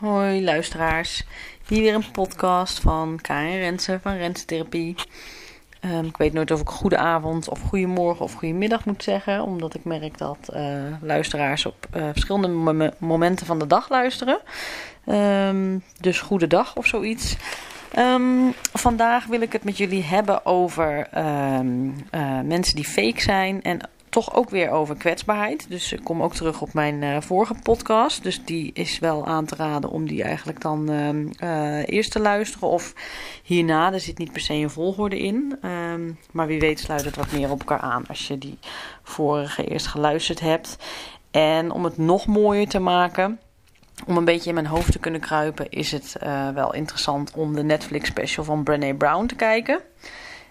Hoi luisteraars, hier weer een podcast van Karin Rensen van Rensen Therapie. Ehm, ik weet nooit of ik goede avond of goedemorgen of goedemiddag moet zeggen, omdat ik merk dat uh, luisteraars op uh, verschillende mom momenten van de dag luisteren. Um, dus goede dag of zoiets. Um, vandaag wil ik het met jullie hebben over uh, mensen die fake zijn en toch ook weer over kwetsbaarheid. Dus ik kom ook terug op mijn uh, vorige podcast. Dus die is wel aan te raden om die eigenlijk dan uh, eerst te luisteren. Of hierna, er zit niet per se een volgorde in. Um, maar wie weet sluit het wat meer op elkaar aan als je die vorige eerst geluisterd hebt. En om het nog mooier te maken om een beetje in mijn hoofd te kunnen kruipen, is het uh, wel interessant om de Netflix special van Brené Brown te kijken.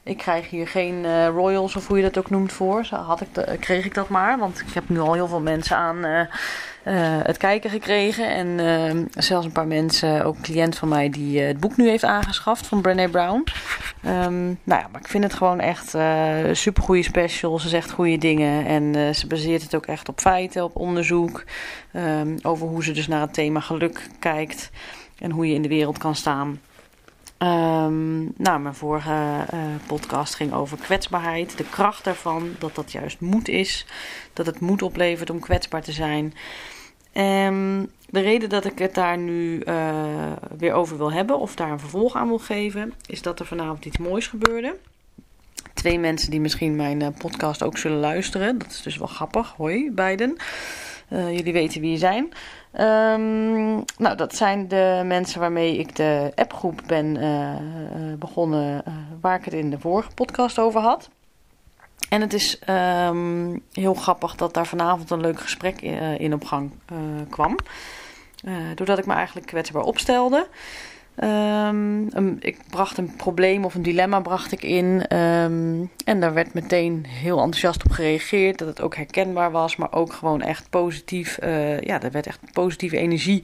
Ik krijg hier geen uh, royals of hoe je dat ook noemt voor. Zo had ik kreeg ik dat maar. Want ik heb nu al heel veel mensen aan uh, uh, het kijken gekregen. En zelfs een paar mensen, ook een cliënt van mij, die het boek nu heeft aangeschaft van Brené Brown. Um, nou ja, maar ik vind het gewoon echt super goede special. Ze zegt goede dingen. En ze baseert het ook echt op feiten, op onderzoek. Um, over hoe ze dus naar het thema geluk kijkt. En hoe je in de wereld kan staan. Um, nou, mijn vorige uh, podcast ging over kwetsbaarheid. De kracht daarvan, dat dat juist moed is. Dat het moed oplevert om kwetsbaar te zijn. Um, de reden dat ik het daar nu uh, weer over wil hebben, of daar een vervolg aan wil geven, is dat er vanavond iets moois gebeurde. Twee mensen die misschien mijn uh, podcast ook zullen luisteren. Dat is dus wel grappig. Hoi, beiden. jullie weten wie je zijn. Um, nou, dat zijn de mensen waarmee ik de appgroep ben uh, begonnen, uh, waar ik het in de vorige podcast over had. En het is um, heel grappig dat daar vanavond een leuk gesprek in, in op gang kwam. doordat ik me eigenlijk kwetsbaar opstelde. Um, ik bracht een probleem of een dilemma bracht ik in. Um, en daar werd meteen heel enthousiast op gereageerd. Dat het ook herkenbaar was, maar ook gewoon echt positief. Uh, ja, er werd echt positieve energie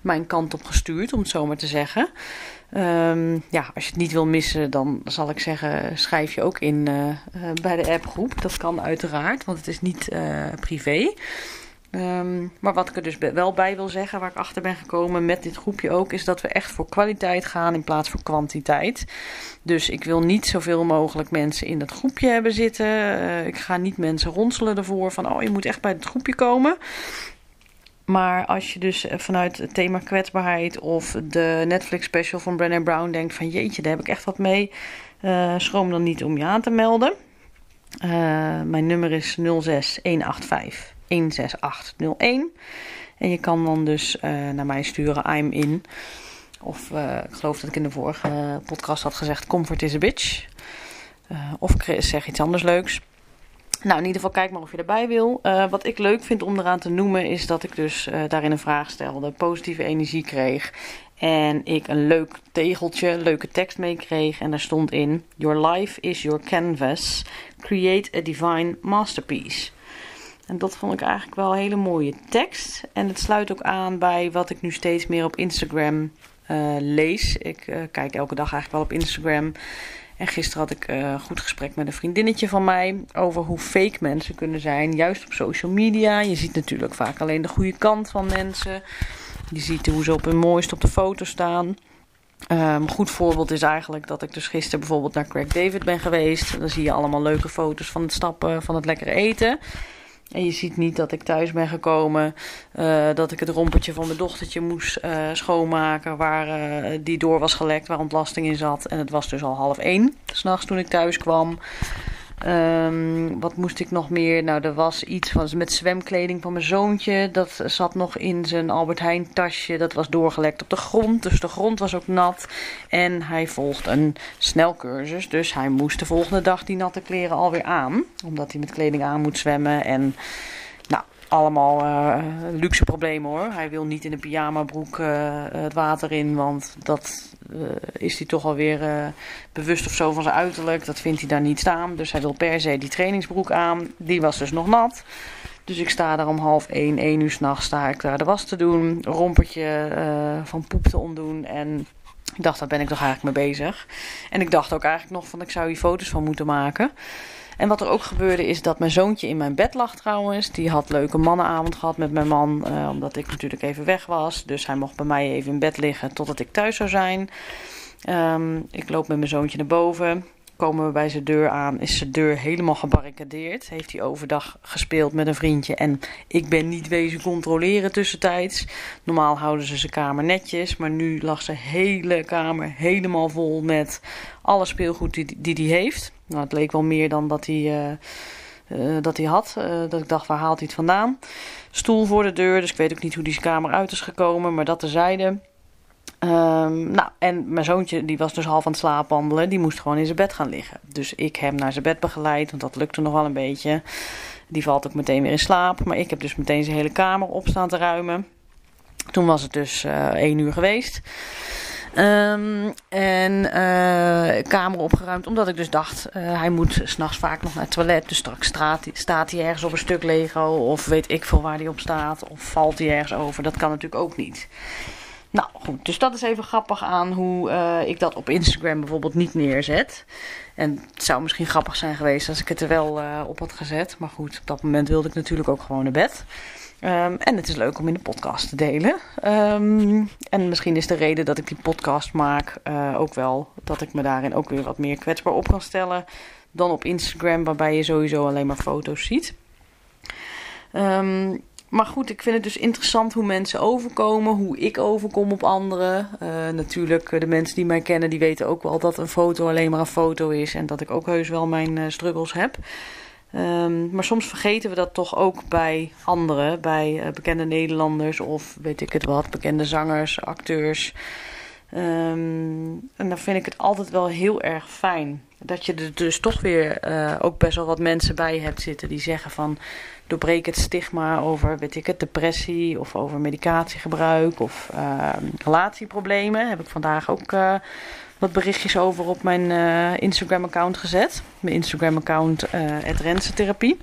mijn kant op gestuurd, om het zo maar te zeggen. ja, als je het niet wil missen, dan zal ik zeggen, schrijf je ook in uh, uh, bij de appgroep. Dat kan uiteraard, want het is niet privé. Um, maar wat ik er dus wel bij wil zeggen, waar ik achter ben gekomen met dit groepje ook, is dat we echt voor kwaliteit gaan in plaats van kwantiteit. Dus ik wil niet zoveel mogelijk mensen in dat groepje hebben zitten. Uh, ik ga niet mensen ronselen ervoor van, oh je moet echt bij het groepje komen. Maar als je dus vanuit het thema kwetsbaarheid of de Netflix special van Brené Brown denkt van jeetje, daar heb ik echt wat mee. Uh, schroom dan niet om je aan te melden. Mijn nummer is 06185. 16801. En je kan dan dus uh, naar mij sturen I'm in. Of uh, ik geloof dat ik in de vorige podcast had gezegd comfort is a bitch. Uh, of zeg iets anders leuks. Nou, in ieder geval kijk maar of je erbij wil. wat ik leuk vind om eraan te noemen is dat ik dus daarin een vraag stelde. Positieve energie kreeg. En ik een leuk tegeltje, leuke tekst meekreeg. En daar stond in: Your life is your canvas. Create a divine masterpiece. En dat vond ik eigenlijk wel een hele mooie tekst. En het sluit ook aan bij wat ik nu steeds meer op Instagram uh, lees. Ik uh, kijk elke dag eigenlijk wel op Instagram. En gisteren had ik een uh, goed gesprek met een vriendinnetje van mij over hoe fake mensen kunnen zijn, juist op social media. Je ziet natuurlijk vaak alleen de goede kant van mensen. Je ziet hoe ze op hun mooist op de foto staan. Een goed voorbeeld is eigenlijk dat ik dus gisteren bijvoorbeeld naar Craig David ben geweest. Dan zie je allemaal leuke foto's van het stappen, van het lekkere eten. En je ziet niet dat ik thuis ben gekomen, uh, dat ik het rompertje van mijn dochtertje moest uh, schoonmaken, waar uh, die door was gelekt, waar ontlasting in zat. En het was dus al half één, s'nachts toen ik thuis kwam. Um, wat moest ik nog meer? Nou, er was iets van, met zwemkleding van mijn zoontje. Dat zat nog in zijn Albert Heijn tasje. Dat was doorgelekt op de grond. Dus de grond was ook nat. En hij volgt een snelcursus. Dus hij moest de volgende dag die natte kleren alweer aan. Omdat hij met kleding aan moet zwemmen. En allemaal uh, luxe problemen hoor. Hij wil niet in een pyjamabroek uh, het water in, want dat uh, is hij toch alweer bewust of zo van zijn uiterlijk. Dat vindt hij daar niet staan. Dus hij wil per se die trainingsbroek aan. Die was dus nog nat. Dus ik sta daar om half één, één uur s'nachts sta ik daar de was te doen. Rompertje van poep te ontdoen en... Ik dacht, daar ben ik toch eigenlijk mee bezig. En ik dacht ook eigenlijk nog van, ik zou hier foto's van moeten maken. En wat er ook gebeurde is dat mijn zoontje in mijn bed lag trouwens. Die had leuke mannenavond gehad met mijn man, uh, omdat ik natuurlijk even weg was. Dus hij mocht bij mij even in bed liggen totdat ik thuis zou zijn. Um, ik loop met mijn zoontje naar boven komen we bij zijn deur aan, is zijn deur helemaal gebarricadeerd. Heeft hij overdag gespeeld met een vriendje en ik ben niet wezen controleren tussentijds. Normaal houden ze zijn kamer netjes, maar nu lag zijn hele kamer helemaal vol met alle speelgoed die hij heeft. Nou, het leek wel meer dan dat hij... Uh, uh, dat hij had. Uh, dat ik dacht, waar haalt hij het vandaan? Stoel voor de deur, dus ik weet ook niet hoe die kamer uit is gekomen. Maar dat terzijde. Um, nou, en mijn zoontje, die was dus half aan het slaapwandelen. Die moest gewoon in zijn bed gaan liggen. Dus ik heb hem naar zijn bed begeleid, want dat lukte nog wel een beetje. Die valt ook meteen weer in slaap. Maar ik heb dus meteen zijn hele kamer op staan te ruimen. Toen was het dus uh, één uur geweest. Um, en uh, kamer opgeruimd, omdat ik dus dacht, uh, hij moet s'nachts vaak nog naar het toilet. Dus straks staat hij ergens op een stuk Lego, of weet ik veel waar hij op staat, of valt hij ergens over. Dat kan natuurlijk ook niet. Nou goed, dus dat is even grappig aan hoe uh, ik dat op Instagram bijvoorbeeld niet neerzet. En het zou misschien grappig zijn geweest als ik het er wel uh, op had gezet. Maar goed, op dat moment wilde ik natuurlijk ook gewoon naar bed. Um, en het is leuk om in de podcast te delen. Um, en misschien is de reden dat ik die podcast maak uh, ook wel dat ik me daarin ook weer wat meer kwetsbaar op kan stellen dan op Instagram, waarbij je sowieso alleen maar foto's ziet. Um, maar goed, ik vind het dus interessant hoe mensen overkomen, hoe ik overkom op anderen. Uh, natuurlijk, eh, de mensen die mij kennen, die weten ook wel dat een foto alleen maar een foto is. En dat ik ook heus wel mijn uh, struggles heb. Um, maar soms vergeten we dat toch ook bij anderen, bij bekende Nederlanders of weet ik het wat, bekende zangers, acteurs. Um, en dan vind ik het altijd wel heel erg fijn dat je er dus toch weer uh, ook best wel wat mensen bij hebt zitten die zeggen van doorbreek het stigma over, weet ik het, depressie of over medicatiegebruik of uh, relatieproblemen. Heb ik vandaag ook uh, wat berichtjes over op mijn uh, Instagram account gezet. Mijn Instagram account uh, Therapie.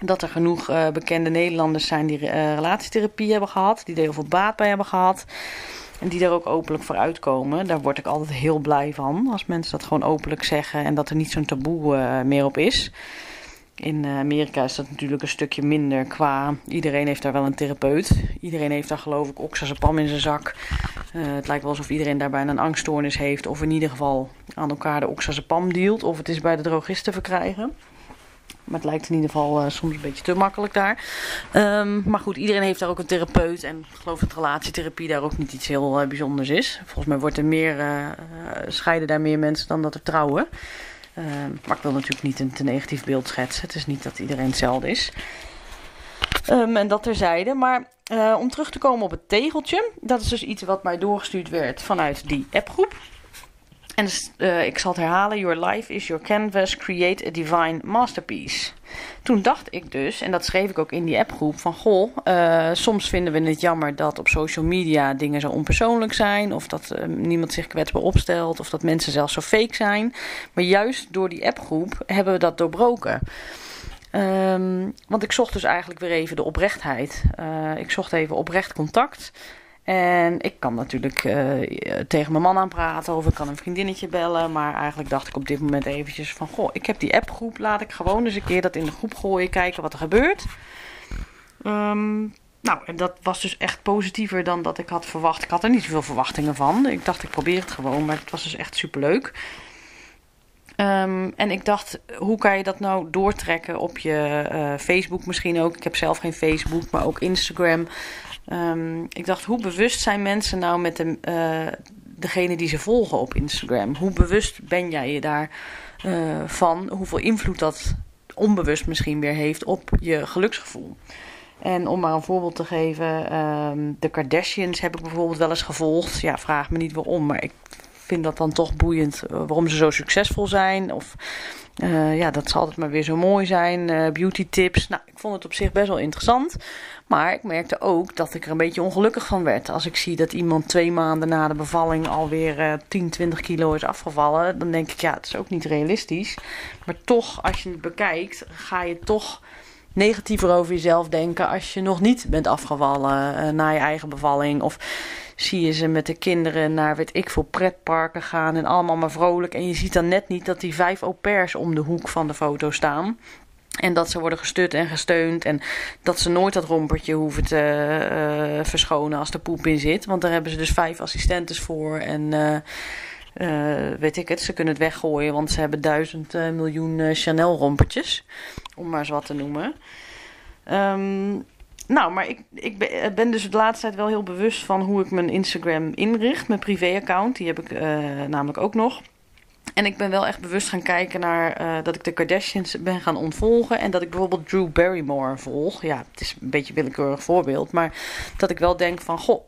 Dat er genoeg bekende Nederlanders zijn die relatietherapie hebben gehad, die er heel veel baat bij hebben gehad. En die er ook openlijk voor uitkomen. Daar word ik altijd heel blij van. Als mensen dat gewoon openlijk zeggen en dat er niet zo'n taboe uh, meer op is. In eh, Amerika is dat natuurlijk een stukje minder qua... Iedereen heeft daar wel een therapeut. Iedereen heeft daar geloof ik oxazepam in zijn zak. Uh, het lijkt wel alsof iedereen daarbij een angststoornis heeft. Of in ieder geval aan elkaar de oxazepam dealt. Of het is bij de drogist te verkrijgen. Maar het lijkt in ieder geval uh, soms een beetje te makkelijk daar. Um, maar goed, iedereen heeft daar ook een therapeut. En ik geloof dat relatietherapie daar ook niet iets heel uh, bijzonders is. Volgens mij wordt er meer, uh, scheiden daar meer mensen dan dat er trouwen. Uh, maar ik wil natuurlijk niet een te negatief beeld schetsen. Het is niet dat iedereen hetzelfde is. Um, en dat terzijde. Maar om terug te komen op het tegeltje. Dat is dus iets wat mij doorgestuurd werd vanuit die appgroep. En uh, ik zal het herhalen. Your life is your canvas. Create a divine masterpiece. Toen dacht ik dus, en dat schreef ik ook in die appgroep, van goh, uh, soms vinden we het jammer dat op social media dingen zo onpersoonlijk zijn. Of dat uh, niemand zich kwetsbaar opstelt. Of dat mensen zelfs zo fake zijn. Maar juist door die appgroep hebben we dat doorbroken. Um, want ik zocht dus eigenlijk weer even de oprechtheid. Ik zocht even oprecht contact. En ik kan natuurlijk uh, tegen mijn man aanpraten of ik kan een vriendinnetje bellen. Maar eigenlijk dacht ik op dit moment eventjes van... Goh, ik heb die appgroep. Laat ik gewoon eens een keer dat in de groep gooien. Kijken wat er gebeurt. Um, nou, en dat was dus echt positiever dan dat ik had verwacht. Ik had er niet zoveel verwachtingen van. Ik dacht, ik probeer het gewoon. Maar het was dus echt superleuk. Um, en ik dacht, hoe kan je dat nou doortrekken op je uh, Facebook misschien ook? Ik heb zelf geen Facebook, maar ook Instagram. Um, ik dacht, hoe bewust zijn mensen nou met de, uh, degene die ze volgen op Instagram? Hoe bewust ben jij je daar uh, van? Hoeveel invloed dat onbewust misschien weer heeft op je geluksgevoel? En om maar een voorbeeld te geven, um, de Kardashians heb ik bijvoorbeeld wel eens gevolgd. Ja, vraag me niet waarom, maar ik vind dat dan toch boeiend uh, waarom ze zo succesvol zijn. Of uh, ja, dat zal altijd maar weer zo mooi zijn. Uh, beauty tips. Nou, ik vond het op zich best wel interessant. Maar ik merkte ook dat ik er een beetje ongelukkig van werd. Als ik zie dat iemand twee maanden na de bevalling alweer uh, 10, 20 kilo is afgevallen. Dan denk ik, ja, het is ook niet realistisch. Maar toch, als je het bekijkt, ga je toch negatiever over jezelf denken als je nog niet bent afgevallen uh, na je eigen bevalling. Of zie je ze met de kinderen naar, weet ik veel, pretparken gaan en allemaal maar vrolijk. En je ziet dan net niet dat die vijf au pairs om de hoek van de foto staan. En dat ze worden gestut en gesteund. En dat ze nooit dat rompertje hoeven te uh, verschonen als er poep in zit. Want daar hebben ze dus vijf assistentes voor. En uh, uh, weet ik het, ze kunnen het weggooien. Want ze hebben duizend miljoen Chanel rompertjes. Om maar eens wat te noemen. Um, nou, maar ik, ik ben dus de laatste tijd wel heel bewust van hoe ik mijn Instagram inricht. Mijn privéaccount, die heb ik namelijk ook nog. En ik ben wel echt bewust gaan kijken naar uh, dat ik de Kardashians ben gaan ontvolgen. En dat ik bijvoorbeeld Drew Barrymore volg. Ja, het is een beetje een willekeurig voorbeeld. Maar dat ik wel denk van, goh,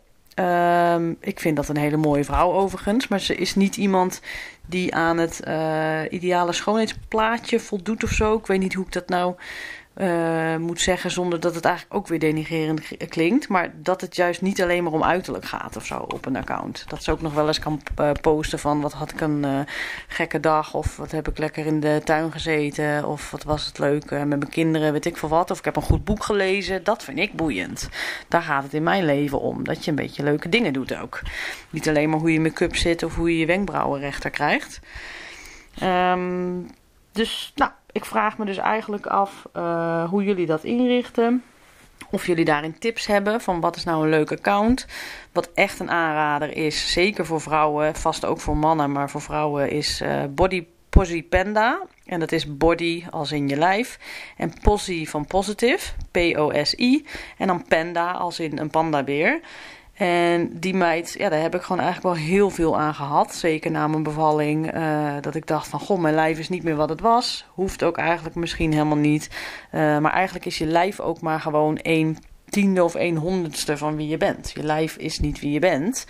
um, ik vind dat een hele mooie vrouw overigens. Maar ze is niet iemand die aan het ideale schoonheidsplaatje voldoet of zo. Ik weet niet hoe ik dat nou uh, moet zeggen zonder dat het eigenlijk ook weer denigrerend klinkt. Maar dat het juist niet alleen maar om uiterlijk gaat of zo op een account. Dat ze ook nog wel eens kan uh, posten van wat had ik een uh, gekke dag. Of wat heb ik lekker in de tuin gezeten. Of wat was het leuk met mijn kinderen, weet ik veel wat. Of ik heb een goed boek gelezen. Dat vind ik boeiend. Daar gaat het in mijn leven om. Dat je een beetje leuke dingen doet ook. Niet alleen maar hoe je make-up zit of hoe je je wenkbrauwen rechter krijgt. Um, dus nou, ik vraag me dus eigenlijk af uh, hoe jullie dat inrichten. Of jullie daarin tips hebben van wat is nou een leuk account. Wat echt een aanrader is, zeker voor vrouwen, vast ook voor mannen, maar voor vrouwen is uh, Body Posy Panda. En dat is body als in je lijf. En Posy van positive, P-O-S-I. En dan Panda als in een pandabeer. En die meid, ja, daar heb ik gewoon eigenlijk wel heel veel aan gehad. Zeker na mijn bevalling. Uh, dat ik dacht van, goh, mijn lijf is niet meer wat het was. Hoeft ook eigenlijk misschien helemaal niet. Uh, maar eigenlijk is je lijf ook maar gewoon één tiende of een honderdste van wie je bent. Je lijf is niet wie je bent.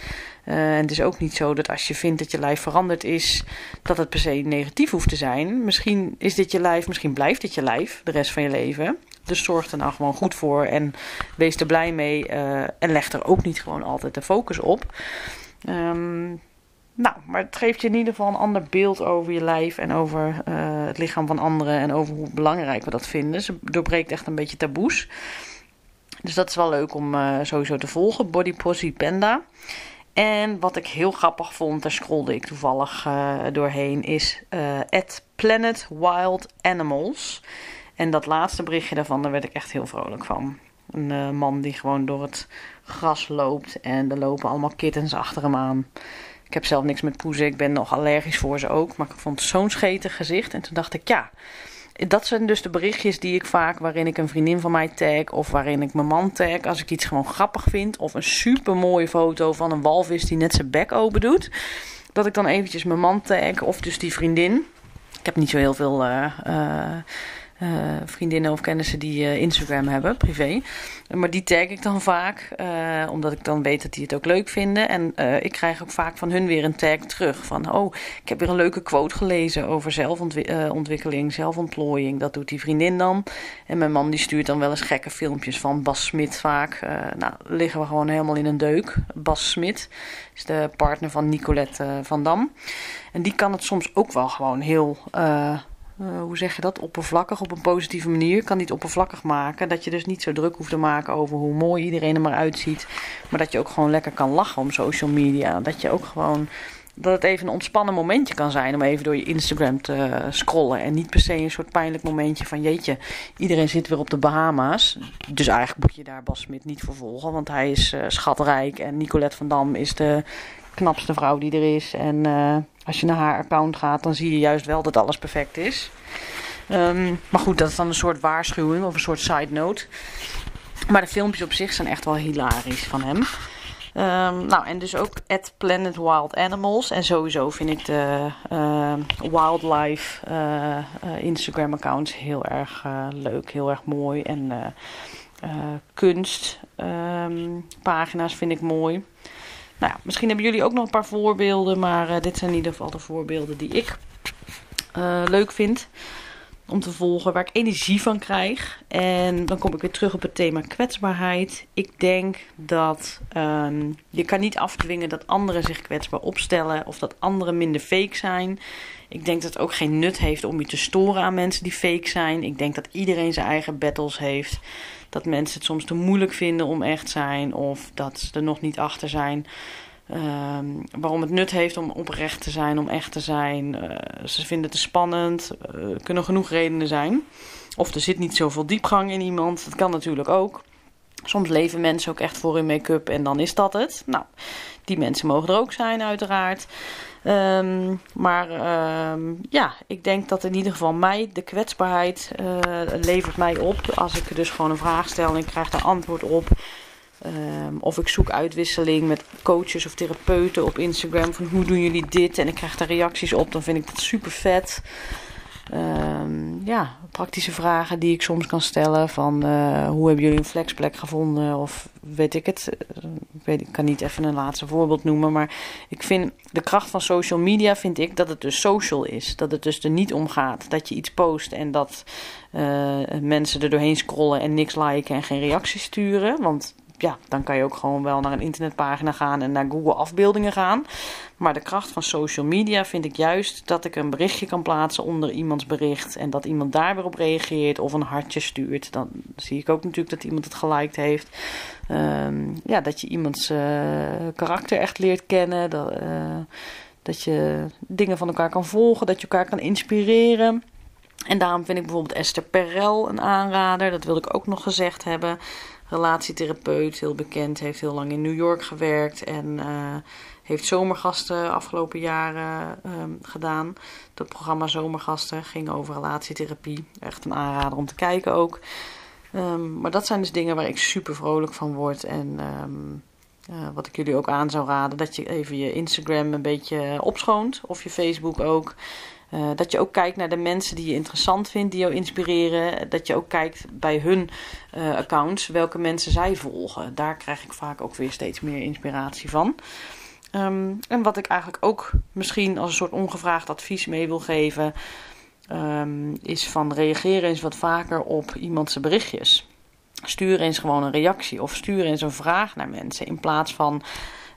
Uh, en het is ook niet zo dat als je vindt dat je lijf veranderd is, dat het per se negatief hoeft te zijn. Misschien is dit je lijf, misschien blijft dit je lijf de rest van je leven. Dus zorg er nou gewoon goed voor en wees er blij mee. Uh, en leg er ook niet gewoon altijd de focus op. Um, nou, maar het geeft je in ieder geval een ander beeld over je lijf en over uh, het lichaam van anderen en over hoe belangrijk we dat vinden. Ze doorbreekt echt een beetje taboes. Dus dat is wel leuk om uh, sowieso te volgen. Body Posy Panda. En wat ik heel grappig vond, daar scrolde ik toevallig doorheen, is at Planet Wild Animals. En dat laatste berichtje daarvan, daar werd ik echt heel vrolijk van. Een uh, man die gewoon door het gras loopt en er lopen allemaal kittens achter hem aan. Ik heb zelf niks met poezen, ik ben nog allergisch voor ze ook. Maar ik vond zo'n schetig gezicht. En toen dacht ik, ja, dat zijn dus de berichtjes die ik vaak, waarin ik een vriendin van mij tag of waarin ik mijn man tag. Als ik iets gewoon grappig vind of een super mooie foto van een walvis die net zijn bek open doet. Dat ik dan eventjes mijn man tag of dus die vriendin. Ik heb niet zo heel veel... Uh, uh, uh, vriendinnen of kennissen die uh, Instagram hebben, privé. Maar die tag ik dan vaak, uh, omdat ik dan weet dat die het ook leuk vinden. En ik krijg ook vaak van hun weer een tag terug. Van, oh, ik heb weer een leuke quote gelezen over zelfontwikkeling, zelfontplooiing. Dat doet die vriendin dan. En mijn man die stuurt dan wel eens gekke filmpjes van Bas Smit vaak. nou, liggen we gewoon helemaal in een deuk. Bas Smit is de partner van Nicolette van Dam. En die kan het soms ook wel gewoon heel uh, hoe zeg je dat, oppervlakkig op een positieve manier. Kan niet oppervlakkig maken. Dat je dus niet zo druk hoeft te maken over hoe mooi iedereen er maar uitziet. Maar dat je ook gewoon lekker kan lachen om social media. Dat je ook gewoon. Dat het even een ontspannen momentje kan zijn om even door je Instagram te scrollen. En niet per se een soort pijnlijk momentje van jeetje, iedereen zit weer op de Bahama's. Dus eigenlijk moet je daar Bas Smit niet voor volgen. Want hij is uh, schatrijk en Nicolette van Dam is de knapste vrouw die er is. En uh, als je naar haar account gaat, dan zie je juist wel dat alles perfect is. Um, maar goed, dat is dan een soort waarschuwing of een soort side note. Maar de filmpjes op zich zijn echt wel hilarisch van hem. Um, nou, en dus ook at Planet Wild Animals. En sowieso vind ik de uh, wildlife uh, Instagram accounts heel erg leuk, heel erg mooi. En kunst um, pagina's vind ik mooi. Nou misschien hebben jullie ook nog een paar voorbeelden, maar uh, dit zijn in ieder geval de voorbeelden die ik uh, leuk vind. Om te volgen, waar ik energie van krijg. En dan kom ik weer terug op het thema kwetsbaarheid. Ik denk dat um, je kan niet afdwingen dat anderen zich kwetsbaar opstellen of dat anderen minder fake zijn. Ik denk dat het ook geen nut heeft om je te storen aan mensen die fake zijn. Ik denk dat iedereen zijn eigen battles heeft. Dat mensen het soms te moeilijk vinden om echt zijn of dat ze er nog niet achter zijn. Um, waarom het nut heeft om oprecht te zijn, om echt te zijn. Uh, ze vinden het spannend. Uh, er kunnen genoeg redenen zijn. Of er zit niet zoveel diepgang in iemand. Dat kan natuurlijk ook. Soms leven mensen ook echt voor hun make-up en dan is dat het. Nou, die mensen mogen er ook zijn, uiteraard. Um, maar um, ja, ik denk dat in ieder geval mij de kwetsbaarheid uh, levert mij op. Als ik dus gewoon een vraag stel en ik krijg daar antwoord op. Um, of ik zoek uitwisseling met coaches of therapeuten op Instagram. Van hoe doen jullie dit? En ik krijg daar reacties op. Dan vind ik dat super vet. Um, ja, praktische vragen die ik soms kan stellen. Van uh, hoe hebben jullie een flexplek gevonden? Of weet ik het. Ik, weet, ik kan niet even een laatste voorbeeld noemen. Maar ik vind de kracht van social media vind ik dat het dus social is. Dat het dus er niet om gaat dat je iets post en dat uh, mensen er doorheen scrollen en niks liken en geen reacties sturen. Want ja, dan kan je ook gewoon wel naar een internetpagina gaan en naar Google afbeeldingen gaan. Maar de kracht van social media vind ik juist dat ik een berichtje kan plaatsen onder iemands bericht. En dat iemand daar weer op reageert of een hartje stuurt. Dan zie ik ook natuurlijk dat iemand het geliked heeft. Um, ja, dat je iemands uh, karakter echt leert kennen. Dat, uh, dat je dingen van elkaar kan volgen. Dat je elkaar kan inspireren. En daarom vind ik bijvoorbeeld Esther Perel een aanrader. Dat wilde ik ook nog gezegd hebben relatietherapeut, heel bekend, heeft heel lang in New York gewerkt en uh, heeft zomergasten afgelopen jaren um, gedaan. Dat programma Zomergasten ging over relatietherapie. Echt een aanrader om te kijken ook. Um, maar dat zijn dus dingen waar ik super vrolijk van word en um, uh, wat ik jullie ook aan zou raden, dat je even je Instagram een beetje opschoont of je Facebook ook. Uh, dat je ook kijkt naar de mensen die je interessant vindt, die jou inspireren. Dat je ook kijkt bij hun uh, accounts welke mensen zij volgen. Daar krijg ik vaak ook weer steeds meer inspiratie van. Um, en wat ik eigenlijk ook misschien als een soort ongevraagd advies mee wil geven, um, is van reageren eens wat vaker op iemands berichtjes. Stuur eens gewoon een reactie of stuur eens een vraag naar mensen in plaats van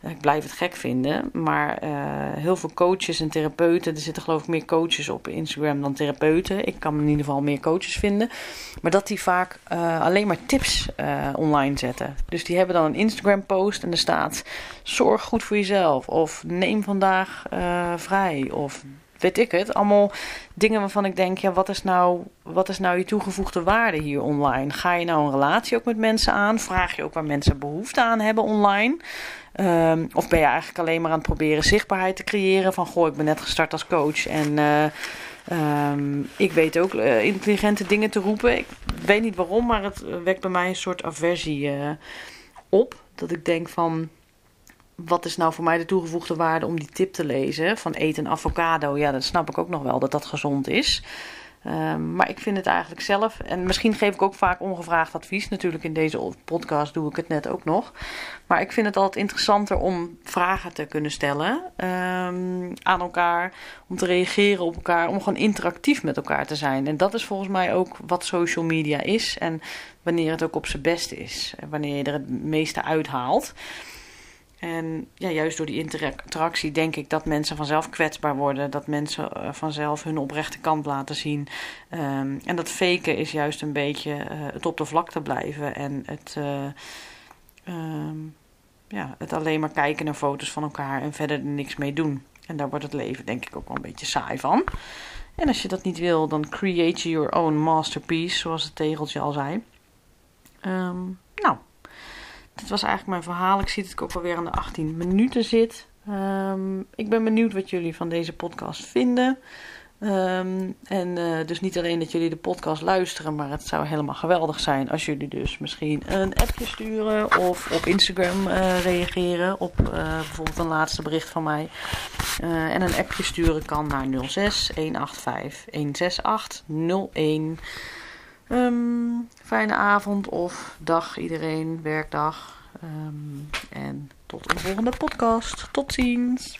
ik blijf het gek vinden. Maar uh, heel veel coaches en therapeuten. Er zitten geloof ik meer coaches op Instagram dan therapeuten. Ik kan in ieder geval meer coaches vinden. Maar dat die vaak uh, alleen maar tips uh, online zetten. Dus die hebben dan een Instagram post en er staat... Zorg goed voor jezelf. Of neem vandaag vrij. Of weet ik het. Allemaal dingen waarvan ik denk, ja, wat is nou, wat is nou je toegevoegde waarde hier online? Ga je nou een relatie ook met mensen aan? Vraag je ook waar mensen behoefte aan hebben online? Um, of ben je eigenlijk alleen maar aan het proberen zichtbaarheid te creëren? Van goh, ik ben net gestart als coach en uh, um, ik weet ook uh, intelligente dingen te roepen. Ik weet niet waarom, maar het wekt bij mij een soort aversie op. Dat ik denk van, wat is nou voor mij de toegevoegde waarde om die tip te lezen? Van eet een avocado. Ja, dat snap ik ook nog wel dat dat gezond is. Um, maar ik vind het eigenlijk zelf, en misschien geef ik ook vaak ongevraagd advies. Natuurlijk in deze podcast doe ik het net ook nog. Maar ik vind het altijd interessanter om vragen te kunnen stellen um, aan elkaar. Om te reageren op elkaar. Om gewoon interactief met elkaar te zijn. En dat is volgens mij ook wat social media is. En wanneer het ook op zijn best is. En wanneer je er het meeste uithaalt. En ja, juist door die interactie denk ik dat mensen vanzelf kwetsbaar worden. Dat mensen uh, vanzelf hun oprechte kant laten zien. Um, en dat faken is juist een beetje uh, het op de vlakte blijven. En het, uh, um, ja, het alleen maar kijken naar foto's van elkaar en verder er niks mee doen. En daar wordt het leven denk ik ook wel een beetje saai van. En als je dat niet wil, dan create your own masterpiece, zoals het tegeltje al zei. Um, nou, dit was eigenlijk mijn verhaal. Ik zie dat ik ook alweer aan de 18 minuten zit. Um, ik ben benieuwd wat jullie van deze podcast vinden. Um, en uh, dus niet alleen dat jullie de podcast luisteren, maar het zou helemaal geweldig zijn als jullie dus misschien een appje sturen of op Instagram uh, reageren op uh, bijvoorbeeld een laatste bericht van mij. en een appje sturen kan naar 06 185 168 01. Um, fijne avond of dag iedereen, werkdag. Um, en tot een volgende podcast. Tot ziens.